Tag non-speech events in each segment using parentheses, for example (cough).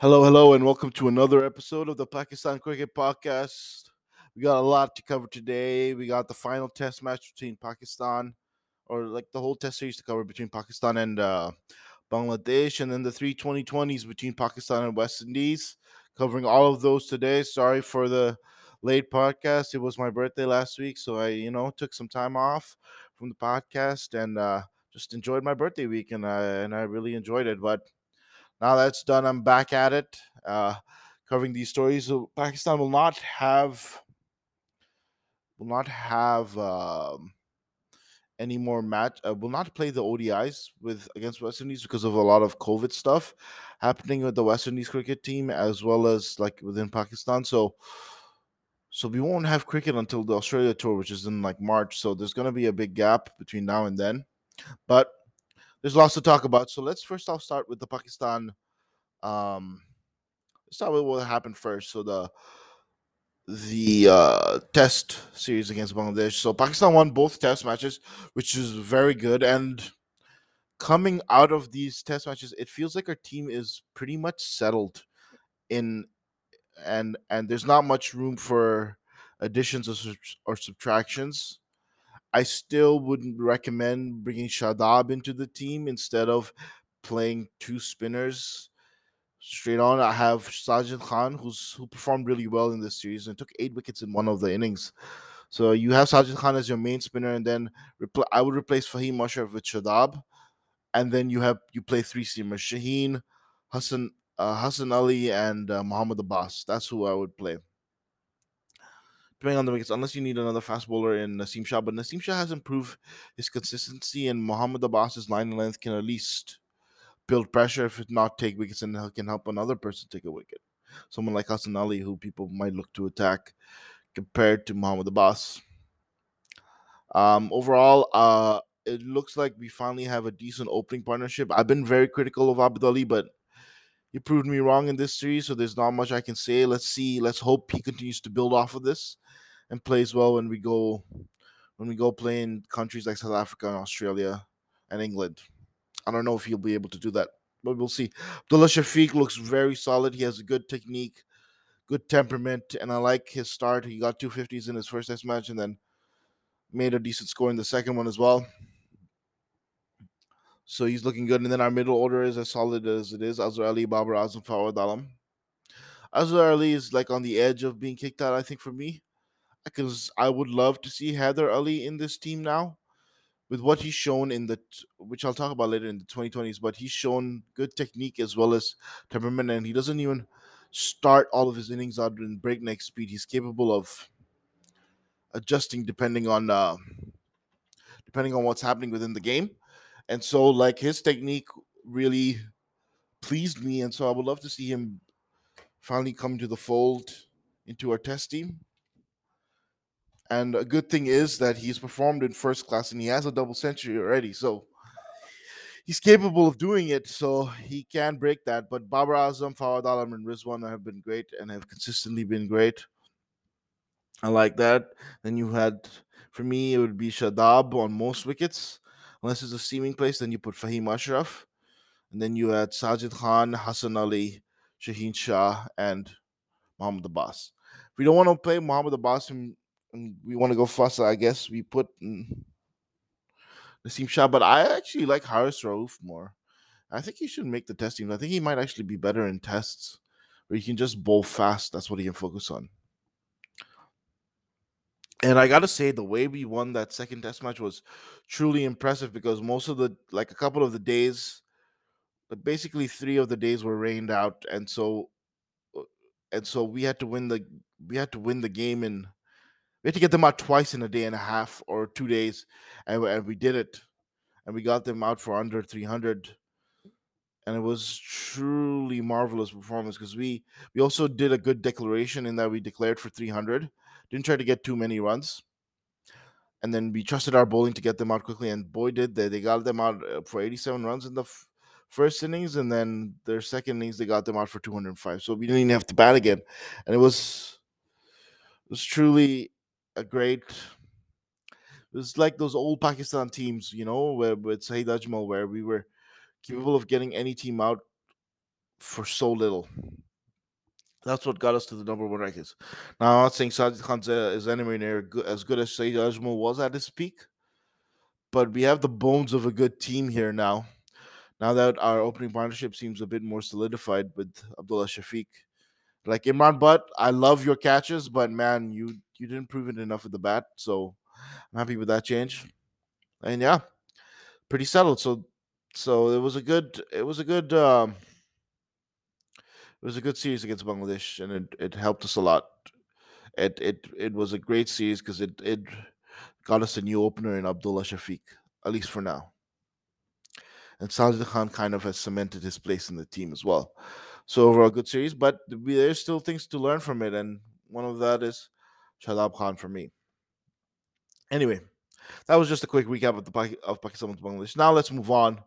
Hello, hello, and welcome to another episode of the Pakistan Cricket Podcast. We got a lot to cover today. We got the final test match between Pakistan, or like the whole test series to cover between Pakistan and uh, Bangladesh, and then the three 2020s between Pakistan and West Indies. Covering all of those today. Sorry for the late podcast. It was my birthday last week, so I, you know, took some time off from the podcast and uh, just enjoyed my birthday week, and I and I really enjoyed it. But now that's done, I'm back at it, uh, covering these stories. So Pakistan will not have will not have um, any more match. Uh, will not play the ODIs with against West Indies because of a lot of COVID stuff happening with the West Indies cricket team as well as like within Pakistan. So. So we won't have cricket until the Australia tour, which is in like March. So there's going to be a big gap between now and then. But there's lots to talk about. So let's first off start with the Pakistan. Um, let's start with what happened first. So the the uh, test series against Bangladesh. So Pakistan won both test matches, which is very good. And coming out of these test matches, it feels like our team is pretty much settled in and and there's not much room for additions or, or subtractions. I still wouldn't recommend bringing Shadab into the team instead of playing two spinners straight on. I have Sajid Khan, who's who performed really well in this series and took eight wickets in one of the innings. So you have Sajid Khan as your main spinner, and then repl- I would replace Fahim Ashraf with Shadab, and then you have you play three seamers: Shaheen, Hassan, uh, Hassan Ali, and uh, Muhammad Abbas. That's who I would play. Depending on the wickets, unless you need another fast bowler in Nasim Shah, but Nasim Shah has improved his consistency, and Muhammad Abbas's line length can at least build pressure if it not take wickets and can help another person take a wicket. Someone like Hassan Ali, who people might look to attack compared to Muhammad Abbas. Um, overall, uh, it looks like we finally have a decent opening partnership. I've been very critical of Abid Ali, but he proved me wrong in this series, so there's not much I can say. Let's see. Let's hope he continues to build off of this and plays well when we go when we go play in countries like South Africa and Australia and England. I don't know if he'll be able to do that, but we'll see. Abdullah Shafiq looks very solid. He has a good technique, good temperament, and I like his start. He got 250s in his first test match and then made a decent score in the second one as well. So he's looking good. And then our middle order is as solid as it is. Azhar Ali, Babar Azam, Fawad Alam. Azhar Ali is like on the edge of being kicked out, I think, for me. Because I would love to see Haider Ali in this team now. With what he's shown in the, which I'll talk about later in the 2020s, but he's shown good technique as well as temperament, and he doesn't even start all of his innings out in breakneck speed. He's capable of adjusting depending on uh, depending on what's happening within the game. And so like his technique really pleased me. And so I would love to see him finally come to the fold into our test team. And a good thing is that he's performed in first class and he has a double century already. So he's capable of doing it. So he can break that. But Babar Azam, Fawad Alam, and Rizwan have been great and have consistently been great. I like that. Then you had, for me, it would be Shadab on most wickets unless it's a seaming place, then you put Fahim Ashraf. And then you had Sajid Khan, Hassan Ali, Shaheen Shah, and Muhammad Abbas. If we don't want to play Muhammad Abbas and we want to go faster, I guess we put Naseem Shah. But I actually like Haris Rauf more. I think he should make the testing. I think he might actually be better in tests where he can just bowl fast. That's what he can focus on. And I gotta say, the way we won that second test match was truly impressive because most of the like a couple of the days, basically three of the days were rained out, and so uh, and so we had to win the we had to win the game in we had to get them out twice in a day and a half or two days, and, and we did it, and we got them out for under three hundred, and it was truly marvelous performance because we we also did a good declaration in that we declared for three hundred didn't try to get too many runs. And then we trusted our bowling to get them out quickly. And boy, did they. They got them out uh, for 87 runs in the f- first innings. And then their second innings, they got them out for 205. So we didn't even have to bat again. And it was, it was truly a great. It was like those old Pakistan teams, you know, where with Saeed Ajmal, where we were capable of getting any team out for so little. That's what got us to the number one rankings. Now, I'm not saying Sajid Khan uh, is anywhere near as good as Saeed Ajmal was at his peak, but we have the bones of a good team here now. Now that our opening partnership seems a bit more solidified with Abdullah Shafiq. Like Imran Butt, I love your catches, but man, you you didn't prove it enough at the bat. So I'm happy with that change. And yeah, pretty settled. So so it was a good it was a good um it was a good series against Bangladesh and it, it helped us a lot. It it it was a great series because it it got us a new opener in Abdullah Shafiq, at least for now. And Sajid Khan kind of has cemented his place in the team as well. So overall, good series, but there's still things to learn from it, and one of that is Shadab Khan for me. Anyway, that was just a quick recap of the of Pakistan Bangladesh. Now let's move on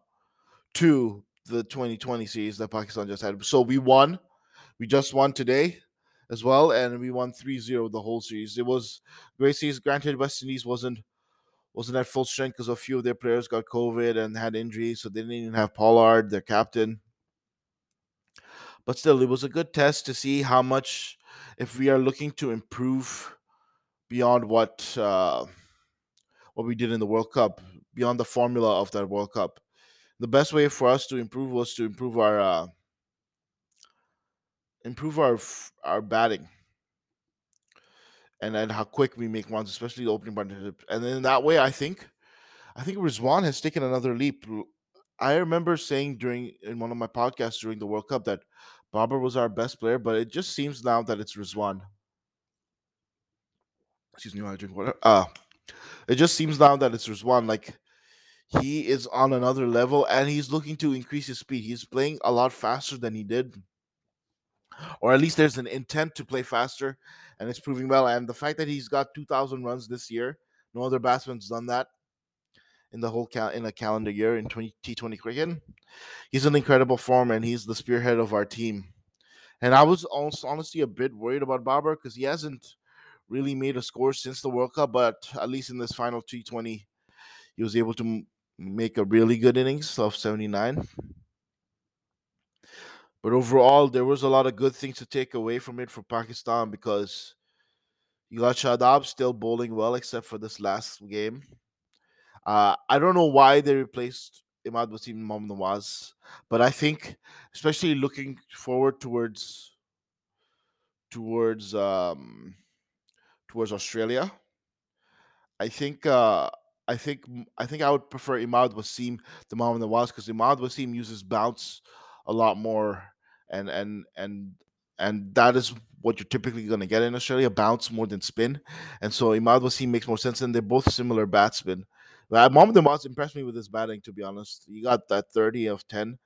to the 2020 series that Pakistan just had. So we won. We just won today as well, and we won 3-0 the whole series. It was great series. Granted, West Indies wasn't wasn't at full strength because a few of their players got COVID and had injuries, so they didn't even have Pollard, their captain. But still, it was a good test to see how much, if we are looking to improve beyond what uh, what we did in the World Cup, beyond the formula of that World Cup. The best way for us to improve was to improve our uh, improve our our batting and then how quick we make runs, especially the opening partnership. And then that way, I think, I think Rizwan has taken another leap. I remember saying during in one of my podcasts during the World Cup that Babar was our best player, but it just seems now that it's Rizwan. Excuse me, I drink water. Uh it just seems now that it's Rizwan. Like he is on another level and he's looking to increase his speed. He's playing a lot faster than he did or at least there's an intent to play faster, and it's proving well. And the fact that he's got 2,000 runs this year, no other batsman's done that in the whole cal- in a calendar year in 20 T20 cricket. He's an incredible form, and he's the spearhead of our team. And I was also honestly a bit worried about Babar because he hasn't really made a score since the World Cup, but at least in this final T20, he was able to m- make a really good innings of 79. But overall, there was a lot of good things to take away from it for Pakistan because you got Shadab still bowling well, except for this last game. Uh, I don't know why they replaced Imad Wasim Mohammad Nawaz, but I think, especially looking forward towards towards um, towards Australia, I think uh, I think I think I would prefer Imad Wasim to Mohammad Nawaz because Imad Wasim uses bounce a lot more and and and and that is what you're typically going to get in Australia bounce more than spin. And so Imad Wasim makes more sense, and they're both similar batsmen. Mohammad Nawaz impressed me with his batting, to be honest. He got that 30 of 10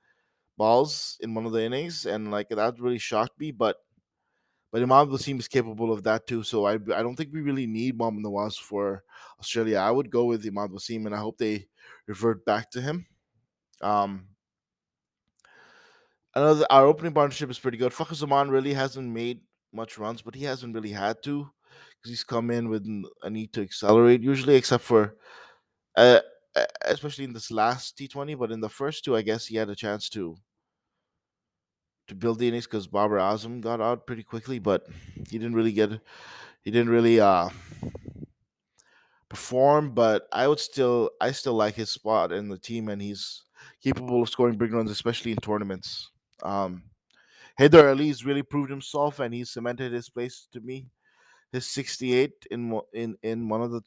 balls in one of the innings, and like that really shocked me. But but Wasim is capable of that too. So I I don't think we really need Mohammad Nawaz for Australia. I would go with Imad Wasim, and I hope they revert back to him. Um, that our opening partnership is pretty good. Fakhar Zaman really hasn't made much runs, but he hasn't really had to because he's come in with a need to accelerate usually, except for uh, especially in this last T20. But in the first two, I guess he had a chance to to build the innings because Babar Azam got out pretty quickly, but he didn't really get he didn't really uh perform. But I would still I still like his spot in the team, and he's capable of scoring big runs, especially in tournaments. Um, Haider Ali's really proved himself, and he cemented his place to me. His 68 in in in one of the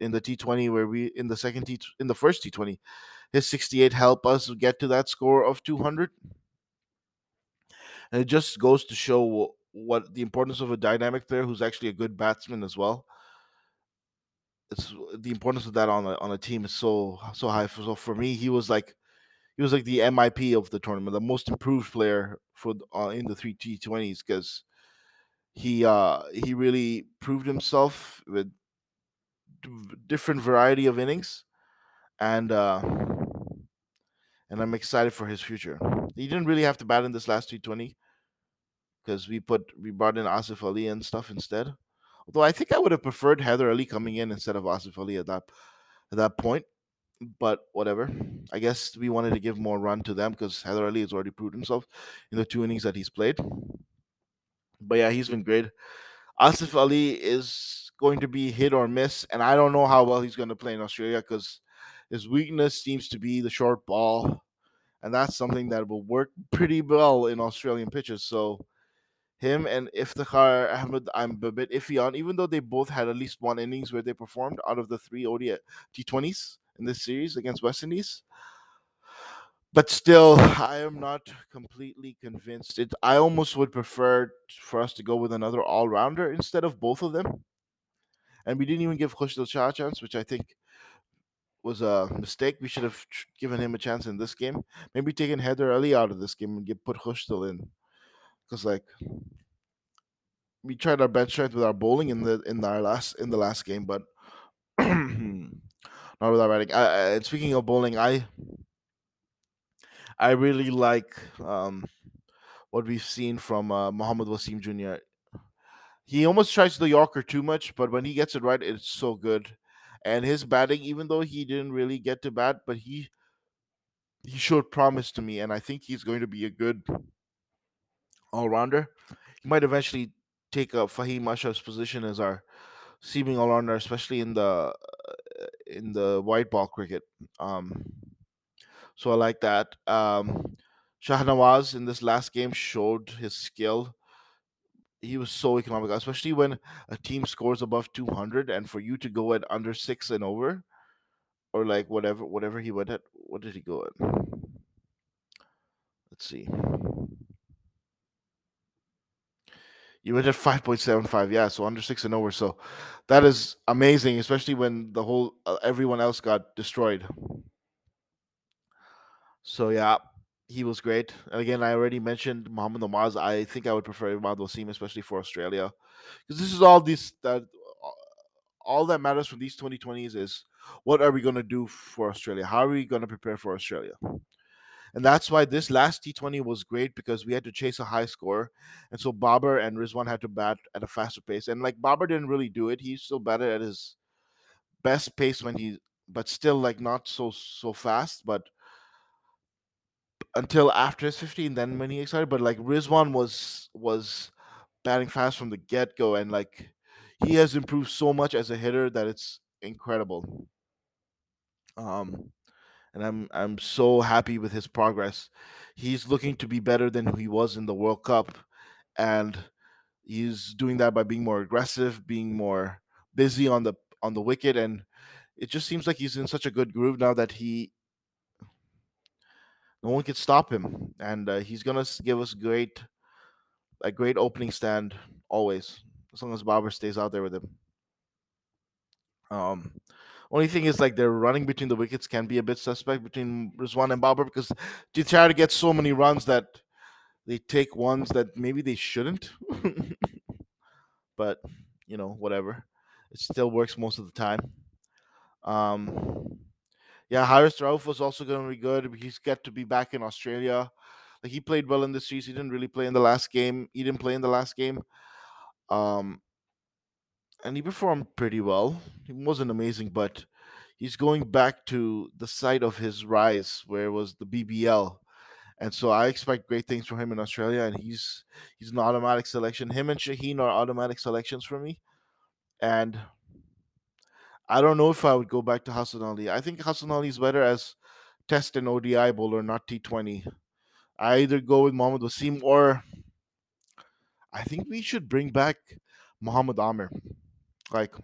in the T20 where we in the second T in the first T20, his 68 helped us get to that score of 200. And it just goes to show what the importance of a dynamic player who's actually a good batsman as well. It's the importance of that on a on a team is so so high. So for me, he was like he was like the MIP of the tournament, the most improved player for uh, in the three T20s because he uh he really proved himself with different variety of innings and uh and I'm excited for his future. He didn't really have to bat in this last T20 because we put we brought in Asif Ali and stuff instead. Although I think I would have preferred Haider Ali coming in instead of Asif Ali at that at that point. but whatever. I guess we wanted to give more run to them because Haider Ali has already proved himself in the two innings that he's played. But yeah, he's been great. Asif Ali is going to be hit or miss, and I don't know how well he's going to play in Australia because his weakness seems to be the short ball, and that's something that will work pretty well in Australian pitches. So him and Iftikhar Ahmed, I'm a bit iffy on, even though they both had at least one innings where they performed out of the three ODI T20s in this series against West Indies. But still, I am not completely convinced. It, I almost would prefer for us to go with another all rounder instead of both of them. And we didn't even give Khushdil Shah a chance, which I think was a mistake. We should have given him a chance in this game. Maybe taken Haider Ali out of this game and get put Khushdil in, because like we tried our bench strength with our bowling in the in our last in the last game, but (clears throat) not with our batting. I, I, speaking of bowling, I I really like um, what we've seen from uh, Mohammad Wasim Jr. He almost tries the Yorker too much, but when he gets it right, it's so good. And his batting, even though he didn't really get to bat, but he he showed promise to me, and I think he's going to be a good all rounder. He might eventually take up Fahim Ashraf's position as our seaming all rounder, especially in the uh, in the white ball cricket. Um, so I like that. Um, Shahnawaz in this last game showed his skill. He was so economical, especially when a team scores above 200, and for you to go at under six and over, or like whatever, whatever he went at. What did he go at? Let's see. You went at 5.75, yeah, so under six and over. So that is amazing, especially when the whole uh, everyone else got destroyed. So yeah, he was great. And again, I already mentioned Mohammad Nawaz. I think I would prefer Imad Wasim, especially for Australia, because this is all these that all that matters from these 2020s is what are we going to do for Australia? How are we going to prepare for Australia? And that's why this last T20 was great because we had to chase a high score. And so Babar and Rizwan had to bat at a faster pace. And like Babar didn't really do it. He still batted at his best pace when he but still like not so so fast, but until after his 15 then when he excited but like Rizwan was was batting fast from the get-go and like he has improved so much as a hitter that it's incredible. Um and I'm I'm so happy with his progress. He's looking to be better than who he was in the World Cup and he's doing that by being more aggressive being more busy on the on the wicket and it just seems like he's in such a good groove now that he no one can stop him, and uh, he's gonna give us great, a great opening stand always, as long as Babar stays out there with him. Um, only thing is like they're running between the wickets can be a bit suspect between Rizwan and Babar because they try to get so many runs that they take ones that maybe they shouldn't. (laughs) but you know, whatever. It still works most of the time. Um, yeah, Haris Rauf was also going to be good. He's got to be back in Australia. Like he played well in the series. He didn't really play in the last game. He didn't play in the last game. Um, and he performed pretty well. He wasn't amazing, but he's going back to the site of his rise, where it was the BBL. And so I expect great things from him in Australia, and he's he's an automatic selection. Him and Shaheen are automatic selections for me. And I don't know if I would go back to Hassan Ali. I think Hassan Ali is better as test and ODI bowler, not T20. I either go with Mohammad Wasim or I think we should bring back Mohammad Amir. Like,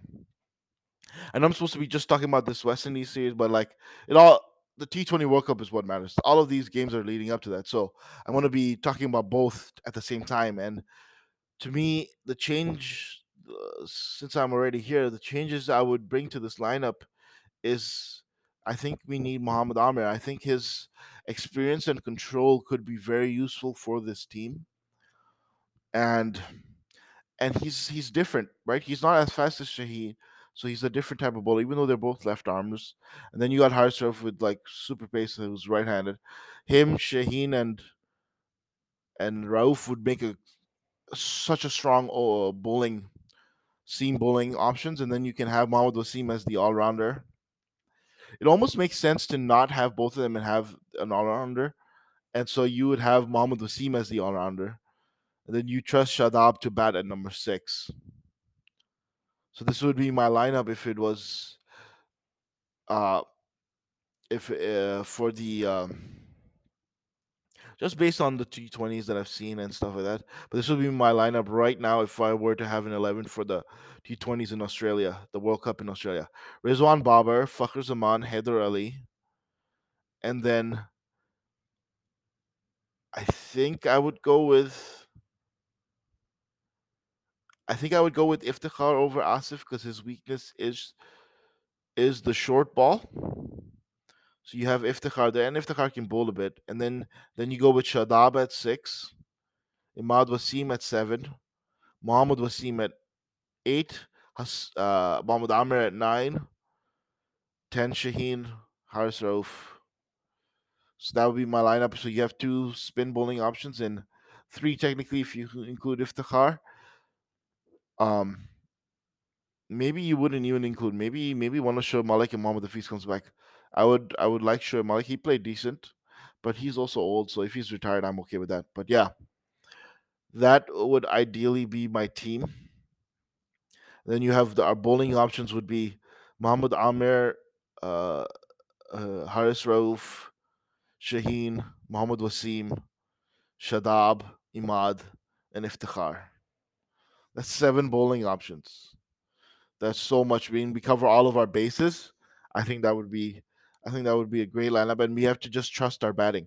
and I'm supposed to be just talking about this West Indies series, but like it all the T20 World Cup is what matters. All of these games are leading up to that. So I want to be talking about both at the same time. And to me, the change uh, since I'm already here, the changes I would bring to this lineup is I think we need Muhammad Amir. I think his experience and control could be very useful for this team. And and he's he's different, right? He's not as fast as Shaheen, so he's a different type of bowler, even though they're both left armers. And then you got Haris Rauf with like super pace who's right handed. Him, Shaheen, and and Rauf would make a such a strong uh, bowling seam bowling options, and then you can have Mohammad Wasim as the all rounder. it almost makes sense to not have both of them and have an all rounder. And so you would have Mohammad Wasim as the all rounder. And then you trust Shadab to bat at number six. So this would be my lineup if it was uh if uh, for the um, just based on the T20s that I've seen and stuff like that. But this would be my lineup right now if I were to have an 11 for the T20s in Australia, the World Cup in Australia. Rizwan Babar, Fakhar Zaman, Haider Ali. And then I think I would go with I think I would go with Iftikhar over Asif because his weakness is is the short ball. So you have Iftikhar there, and Iftikhar can bowl a bit, and then then you go with Shadab at six, Imad Wasim at seven, Muhammad Wasim at eight, Has, uh, Muhammad Amir at nine, ten Shaheen, Haris Rauf. So that would be my lineup. So you have two spin bowling options and three technically if you include Iftikhar. Um, maybe you wouldn't even include. Maybe maybe want to Shoaib Malik and Muhammad Hafiz comes back. I would I would like Shoaib Malik. He played decent, but he's also old, so if he's retired, I'm okay with that. But yeah, that would ideally be my team. Then you have the, our bowling options would be Muhammad Amir, uh, uh, Haris Rauf, Shaheen, Muhammad Wasim, Shadab, Imad, and Iftikhar. That's seven bowling options. That's so much. We cover all of our bases. I think that would be I think that would be a great lineup, and we have to just trust our batting.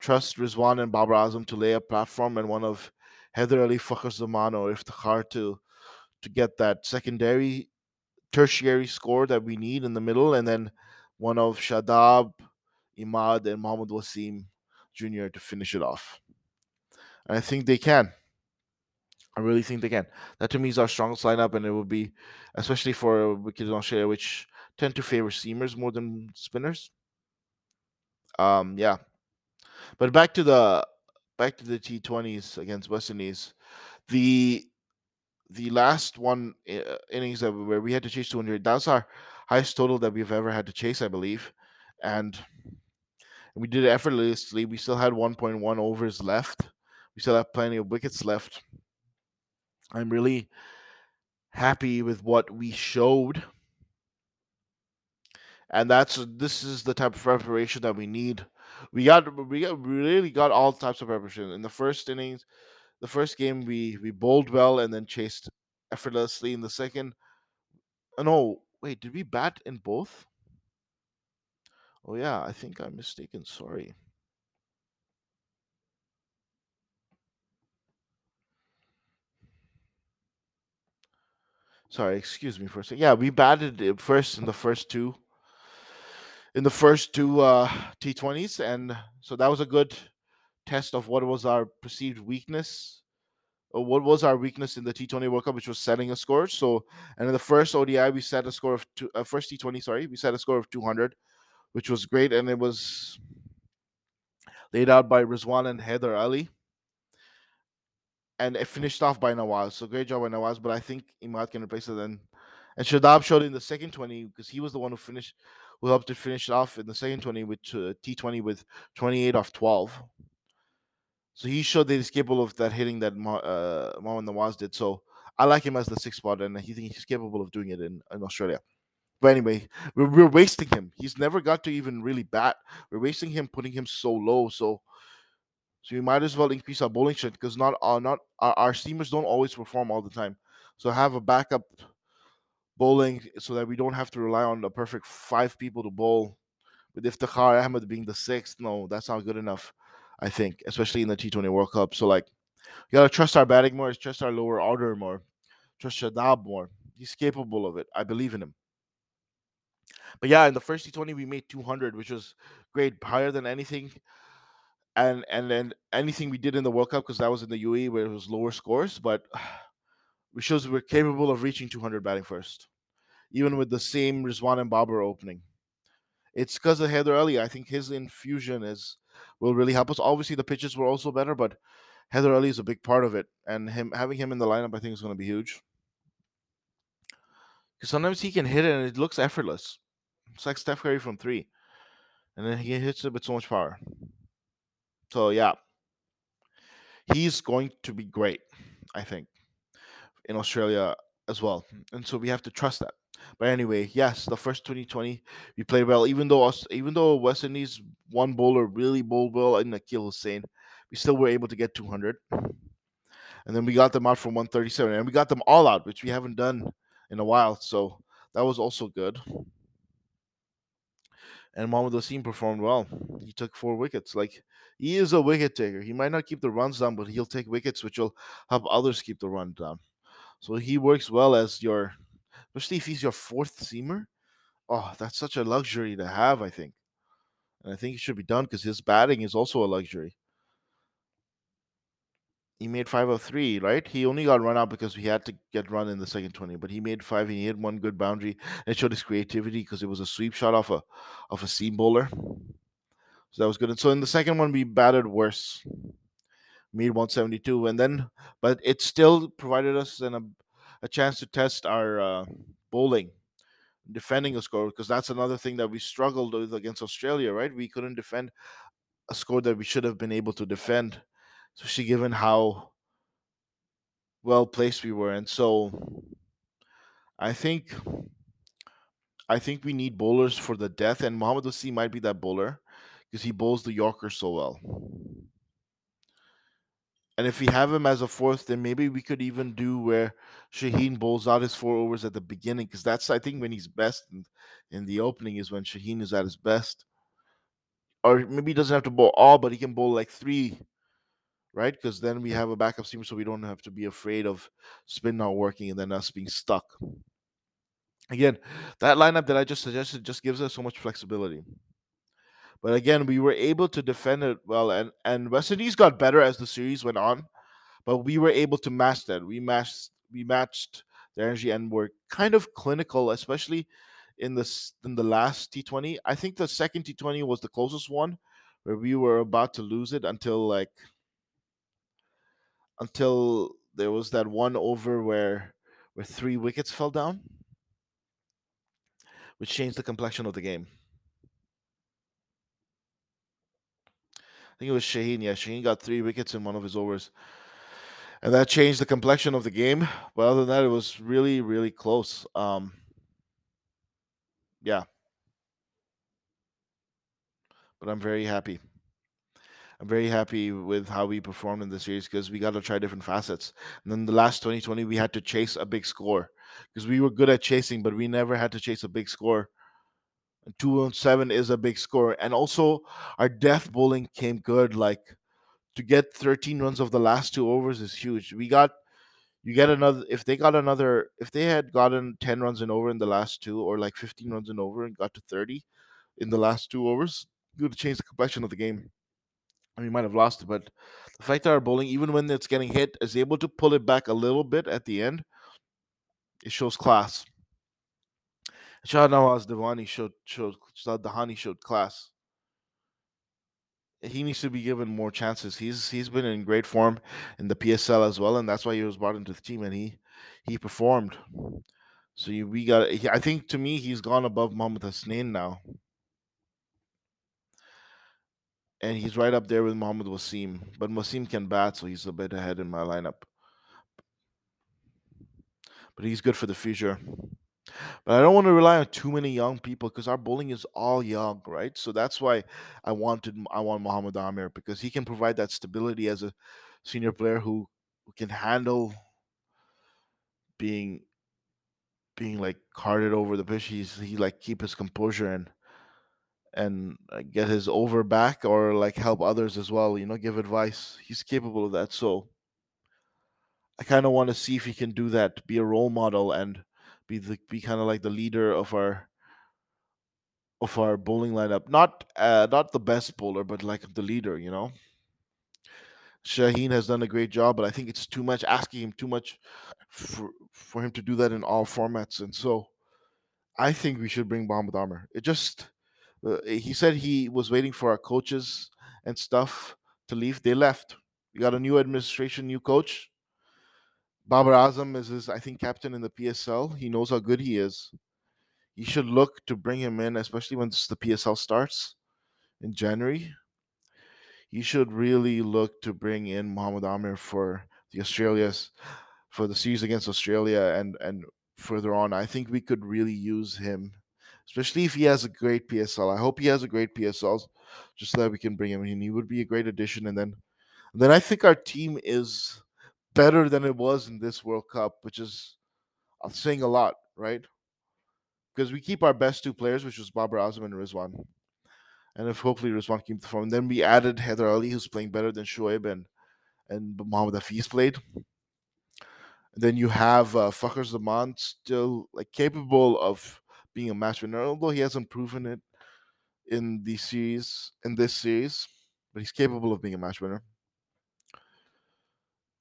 Trust Rizwan and Babar Azam to lay a platform, and one of Haider Ali, Fakhar Zaman, or Iftikhar to to get that secondary, tertiary score that we need in the middle, and then one of Shadab, Imad, and Mohammad Wasim Jr. to finish it off. And I think they can. I really think they can. That to me is our strongest lineup, and it would be, especially for Wicked Australia, which tend to favor seamers more than spinners. Um, yeah. But back to the back to the T20s against West Indies. The the last one uh, innings that where we had to chase 200. That was our highest total that we've ever had to chase, I believe, and we did it effortlessly. We still had 1.1 overs left. We still have plenty of wickets left. I'm really happy with what we showed and that's this is the type of preparation that we need. We got we got we really got all types of preparation in the first innings. The first game we we bowled well and then chased effortlessly. In the second, oh, no, wait, did we bat in both? Oh yeah, I think I'm mistaken. Sorry. Sorry, excuse me for a second. Yeah, we batted uh, first in the first two in the first two uh, T20s, and so that was a good test of what was our perceived weakness, or what was our weakness in the T20 World Cup, which was setting a score. So, and in the first ODI, we set a score of two, uh, first T20, sorry, we set a score of 200, which was great, and it was laid out by Rizwan and Haider Ali. And it finished off by Nawaz. So great job by Nawaz, but I think Imad can replace it. then. and Shadab showed in the second 20 because he was the one who finished who helped to finish off in the second 20 with uh, T20 with 28 off 12. So he showed that he's capable of that hitting that uh, Mohammad Nawaz did. So I like him as the sixth spot, and I think he's capable of doing it in, in Australia. But anyway, we're, we're wasting him. He's never got to even really bat. We're wasting him, putting him so low. So so we might as well increase our bowling strength because not uh, not our, our seamers don't always perform all the time. So have a backup bowling so that we don't have to rely on the perfect five people to bowl. With Iftikhar Ahmed being the sixth, no, that's not good enough, I think, especially in the T20 World Cup. So, like, you gotta trust our batting more, trust our lower order more, trust Shadab more. He's capable of it. I believe in him. But yeah, in the first T20, we made 200, which was great, higher than anything. And and then anything we did in the World Cup because that was in the UAE where it was lower scores, but which shows we're capable of reaching 200 batting first, even with the same Rizwan and Babar opening. It's because of Haider Ali. I think his infusion is will really help us. Obviously, the pitches were also better, but Haider Ali is a big part of it, and him having him in the lineup, I think, is going to be huge. Because sometimes he can hit it and it looks effortless. It's like Steph Curry from three, and then he hits it with so much power. So yeah, he's going to be great, I think, in Australia as well, and so we have to trust that. But anyway, yes, the first 2020 we played well, even though us, even though West Indies one bowler really bowled well in Akeal Hosein, we still were able to get 200, and then we got them out from 137, and we got them all out, which we haven't done in a while. So that was also good. And Mohammad Wasim performed well. He took four wickets. Like he is a wicket taker. He might not keep the runs down, but he'll take wickets, which will help others keep the run down. So he works well as your, especially if he's your fourth seamer. Oh, that's such a luxury to have, I think. And I think it should be done because his batting is also a luxury he made five of three, right? He only got run out because we had to get run in the second 20, but he made five and he hit one good boundary. It showed his creativity because it was a sweep shot off a off a seam bowler. So that was good. And so in the second one, we batted worse. Made 172. And then but it still provided us an, a, a chance to test our uh, bowling, defending a score, because that's another thing that we struggled with against Australia, right? We couldn't defend a score that we should have been able to defend especially given how well placed we were. And so I think I think we need bowlers for the death, and Mohammad Wasim might be that bowler because he bowls the Yorker so well. And if we have him as a fourth, then maybe we could even do where Shaheen bowls out his four overs at the beginning, because that's I think when he's best in, in the opening is when Shaheen is at his best. Or maybe he doesn't have to bowl all, but he can bowl like three right? Because then we have a backup seamer, so we don't have to be afraid of spin not working and then us being stuck. Again, that lineup that I just suggested just gives us so much flexibility. But again, we were able to defend it well, and and West Indies got better as the series went on, but we were able to match that. We matched we matched their energy and were kind of clinical, especially in this in the last T20. I think the second T20 was the closest one, where we were about to lose it until like until there was that one over where where three wickets fell down, which changed the complexion of the game. Think it was Shaheen. Yeah, Shaheen got three wickets in one of his overs. And that changed the complexion of the game. But other than that, it was really, really close. Um, yeah. But I'm very happy. I'm very happy with how we performed in the series because we got to try different facets. And then the last 2020, we had to chase a big score because we were good at chasing, but we never had to chase a big score. And 207 is a big score. And also, our death bowling came good. Like to get 13 runs of the last two overs is huge. We got you get another if they got another if they had gotten 10 runs and over in the last two or like 15 runs and over and got to 30 in the last two overs, it would have changed the complexion of the game And we might have lost it, but the fact that our bowling, even when it's getting hit, is able to pull it back a little bit at the end, it shows class. Shah Nawaz Dahani showed showed Shah uh, Dahani showed class. He needs to be given more chances. He's he's been in great form in the PSL as well, and that's why he was brought into the team and he he performed. So you, we got. I think to me, he's gone above Mohammad Hasnain now and he's right up there with Mohammad Wasim. But Wasim can bat, so he's a bit ahead in my lineup. But he's good for the future. But I don't want to rely on too many young people because our bowling is all young, right? So that's why I wanted I want Mohammad Amir because he can provide that stability as a senior player who, can handle being being like carted over the pitch. He's he like keep his composure and and get his over back or like help others as well, you know, give advice. He's capable of that. So I kind of want to see if he can do that, be a role model and be the be kind of like the leader of our of our bowling lineup. Not uh, not the best bowler, but like the leader, you know. Shaheen has done a great job, but I think it's too much asking him too much for for him to do that in all formats. And so I think we should bring Mohammad Amir. It just uh, he said he was waiting for our coaches and stuff to leave. They left. We got a new administration, new coach. Babar Azam is his, I think, captain in the PSL. He knows how good he is. you should look to bring him in, especially once the PSL starts in January. He should really look to bring in Mohamed Amir for the Australias for the series against Australia and and further on. I think we could really use him, especially if he has a great PSL. I hope he has a great PSL, just so that we can bring him in. He would be a great addition, and then then I think our team is better than it was in this World Cup, which is I'm saying a lot, right? Because we keep our best two players, which was Babar Azam and Rizwan. And if hopefully Rizwan keeps the form, then we added Haider Ali, who's playing better than Shoaib and and Mohamed Hafiz played. And then you have uh, Fakhar Zaman still like capable of being a match winner, although he hasn't proven it in the series in this series, but he's capable of being a match winner.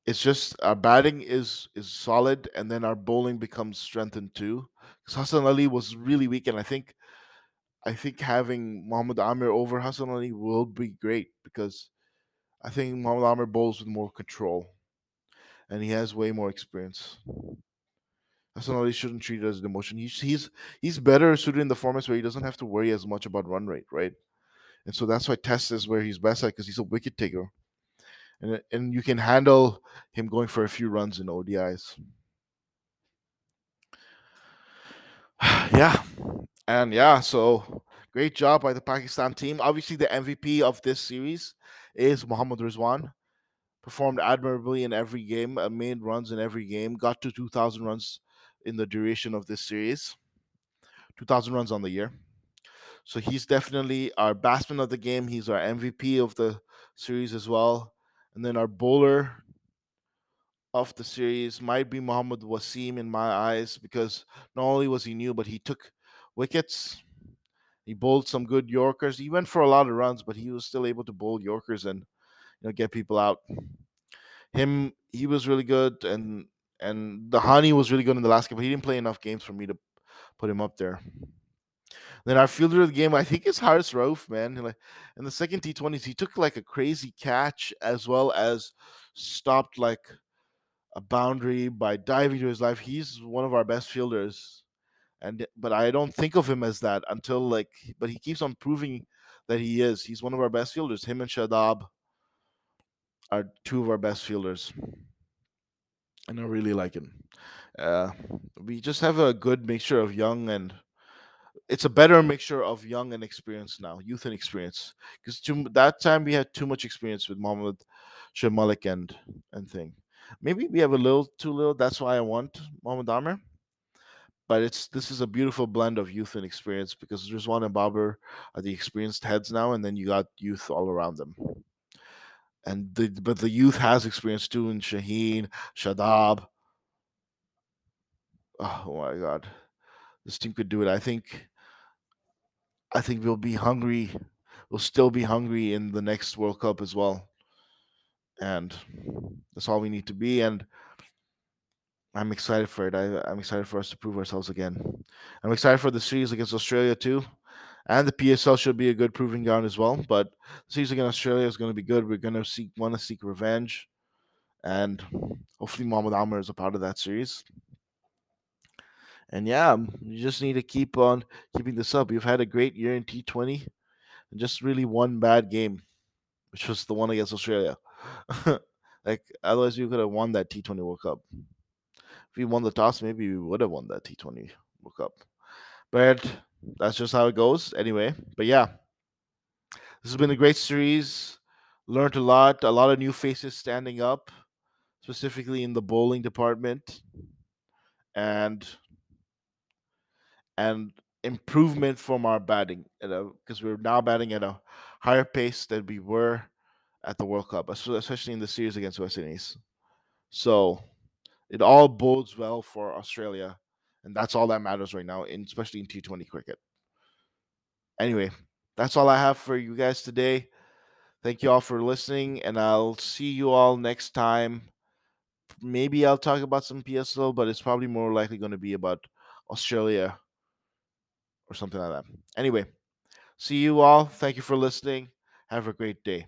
It's just our batting is is solid, and then our bowling becomes strengthened too. Because Hassan Ali was really weak, and I think I think having Mohamed Amir over Hassan Ali will be great because I think Mohamed Amir bowls with more control and he has way more experience. Hassan Ali shouldn't treat it as an emotion. He's he's he's better suited in the formats where he doesn't have to worry as much about run rate, right? And so that's why Test is where he's best at because he's a wicket taker, and and you can handle him going for a few runs in ODIs. (sighs) yeah, and yeah, so great job by the Pakistan team. Obviously, the MVP of this series is Mohammad Rizwan performed admirably in every game, uh, made runs in every game, got to 2,000 runs in the duration of this series, 2,000 runs on the year. So he's definitely our batsman of the game. He's our MVP of the series as well. And then our bowler of the series might be Muhammad Wasim in my eyes because not only was he new, but he took wickets. He bowled some good Yorkers. He went for a lot of runs, but he was still able to bowl Yorkers and you know get people out. Him, he was really good, and and Dahani was really good in the last game, but he didn't play enough games for me to put him up there. Then our fielder of the game, I think, is Haris Rauf, man. In the second T20s, he took like a crazy catch as well as stopped like a boundary by diving to his life. He's one of our best fielders. And but I don't think of him as that until like but he keeps on proving that he is. He's one of our best fielders. Him and Shadab are two of our best fielders, and I really like him. Uh, we just have a good mixture of young and it's a better mixture of young and experience now, youth and experience. Because that time we had too much experience with Mohammed Shoaib Malik and and thing. Maybe we have a little too little. That's why I want Mohamed Amir. But it's this is a beautiful blend of youth and experience because Rizwan and Babar are the experienced heads now, and then you got youth all around them and the, but the youth has experience too in Shaheen, Shadab. Oh my God, this team could do it. I think. I think we'll be hungry. We'll still be hungry in the next World Cup as well, and that's all we need to be. And I'm excited for it. I, I'm excited for us to prove ourselves again. I'm excited for the series against Australia too and the PSL should be a good proving ground as well. But the series against Australia is going to be good. We're going to seek want to seek revenge, and hopefully Mohamed Amir is a part of that series. And yeah, um, you just need to keep on keeping this up. You've had a great year in T20, and just really one bad game, which was the one against Australia. (laughs) like otherwise, you could have won that T20 World Cup. If you won the toss, maybe we would have won that T20 World Cup. But that's just how it goes anyway. But yeah, this has been a great series. Learned a lot, a lot of new faces standing up, specifically in the bowling department, and and improvement from our batting because we're now batting at a higher pace than we were at the World Cup, especially in the series against West Indies. So it all bodes well for Australia and that's all that matters right now, especially in T20 cricket. Anyway, that's all I have for you guys today. Thank you all for listening, and I'll see you all next time. Maybe I'll talk about some PSL, but it's probably more likely going to be about Australia or something like that. Anyway, see you all. Thank you for listening. Have a great day.